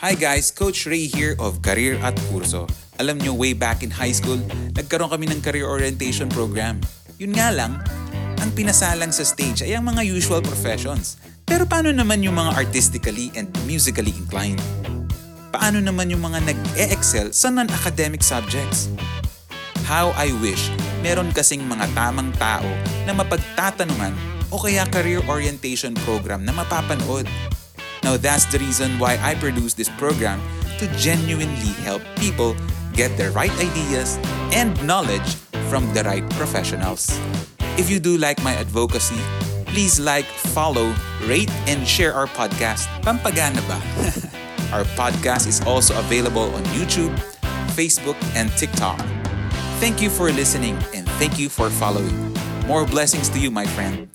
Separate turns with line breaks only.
Hi guys, Coach Ray here of Career at Kurso. Alam nyo, way back in high school, nagkaroon kami ng career orientation program. Yun nga lang, ang pinasalang sa stage ay ang mga usual professions. Pero paano naman yung mga artistically and musically inclined? Paano naman yung mga nag-e-excel sa non-academic subjects? How I wish meron kasing mga tamang tao na mapagtatanungan o kaya career orientation program na mapapanood. Now that's the reason why I produce this program to genuinely help people get the right ideas and knowledge from the right professionals. If you do like my advocacy, please like, follow, rate, and share our podcast. Pampagana ba? our podcast is also available on YouTube, Facebook, and TikTok. Thank you for listening and thank you for following. More blessings to you, my friend.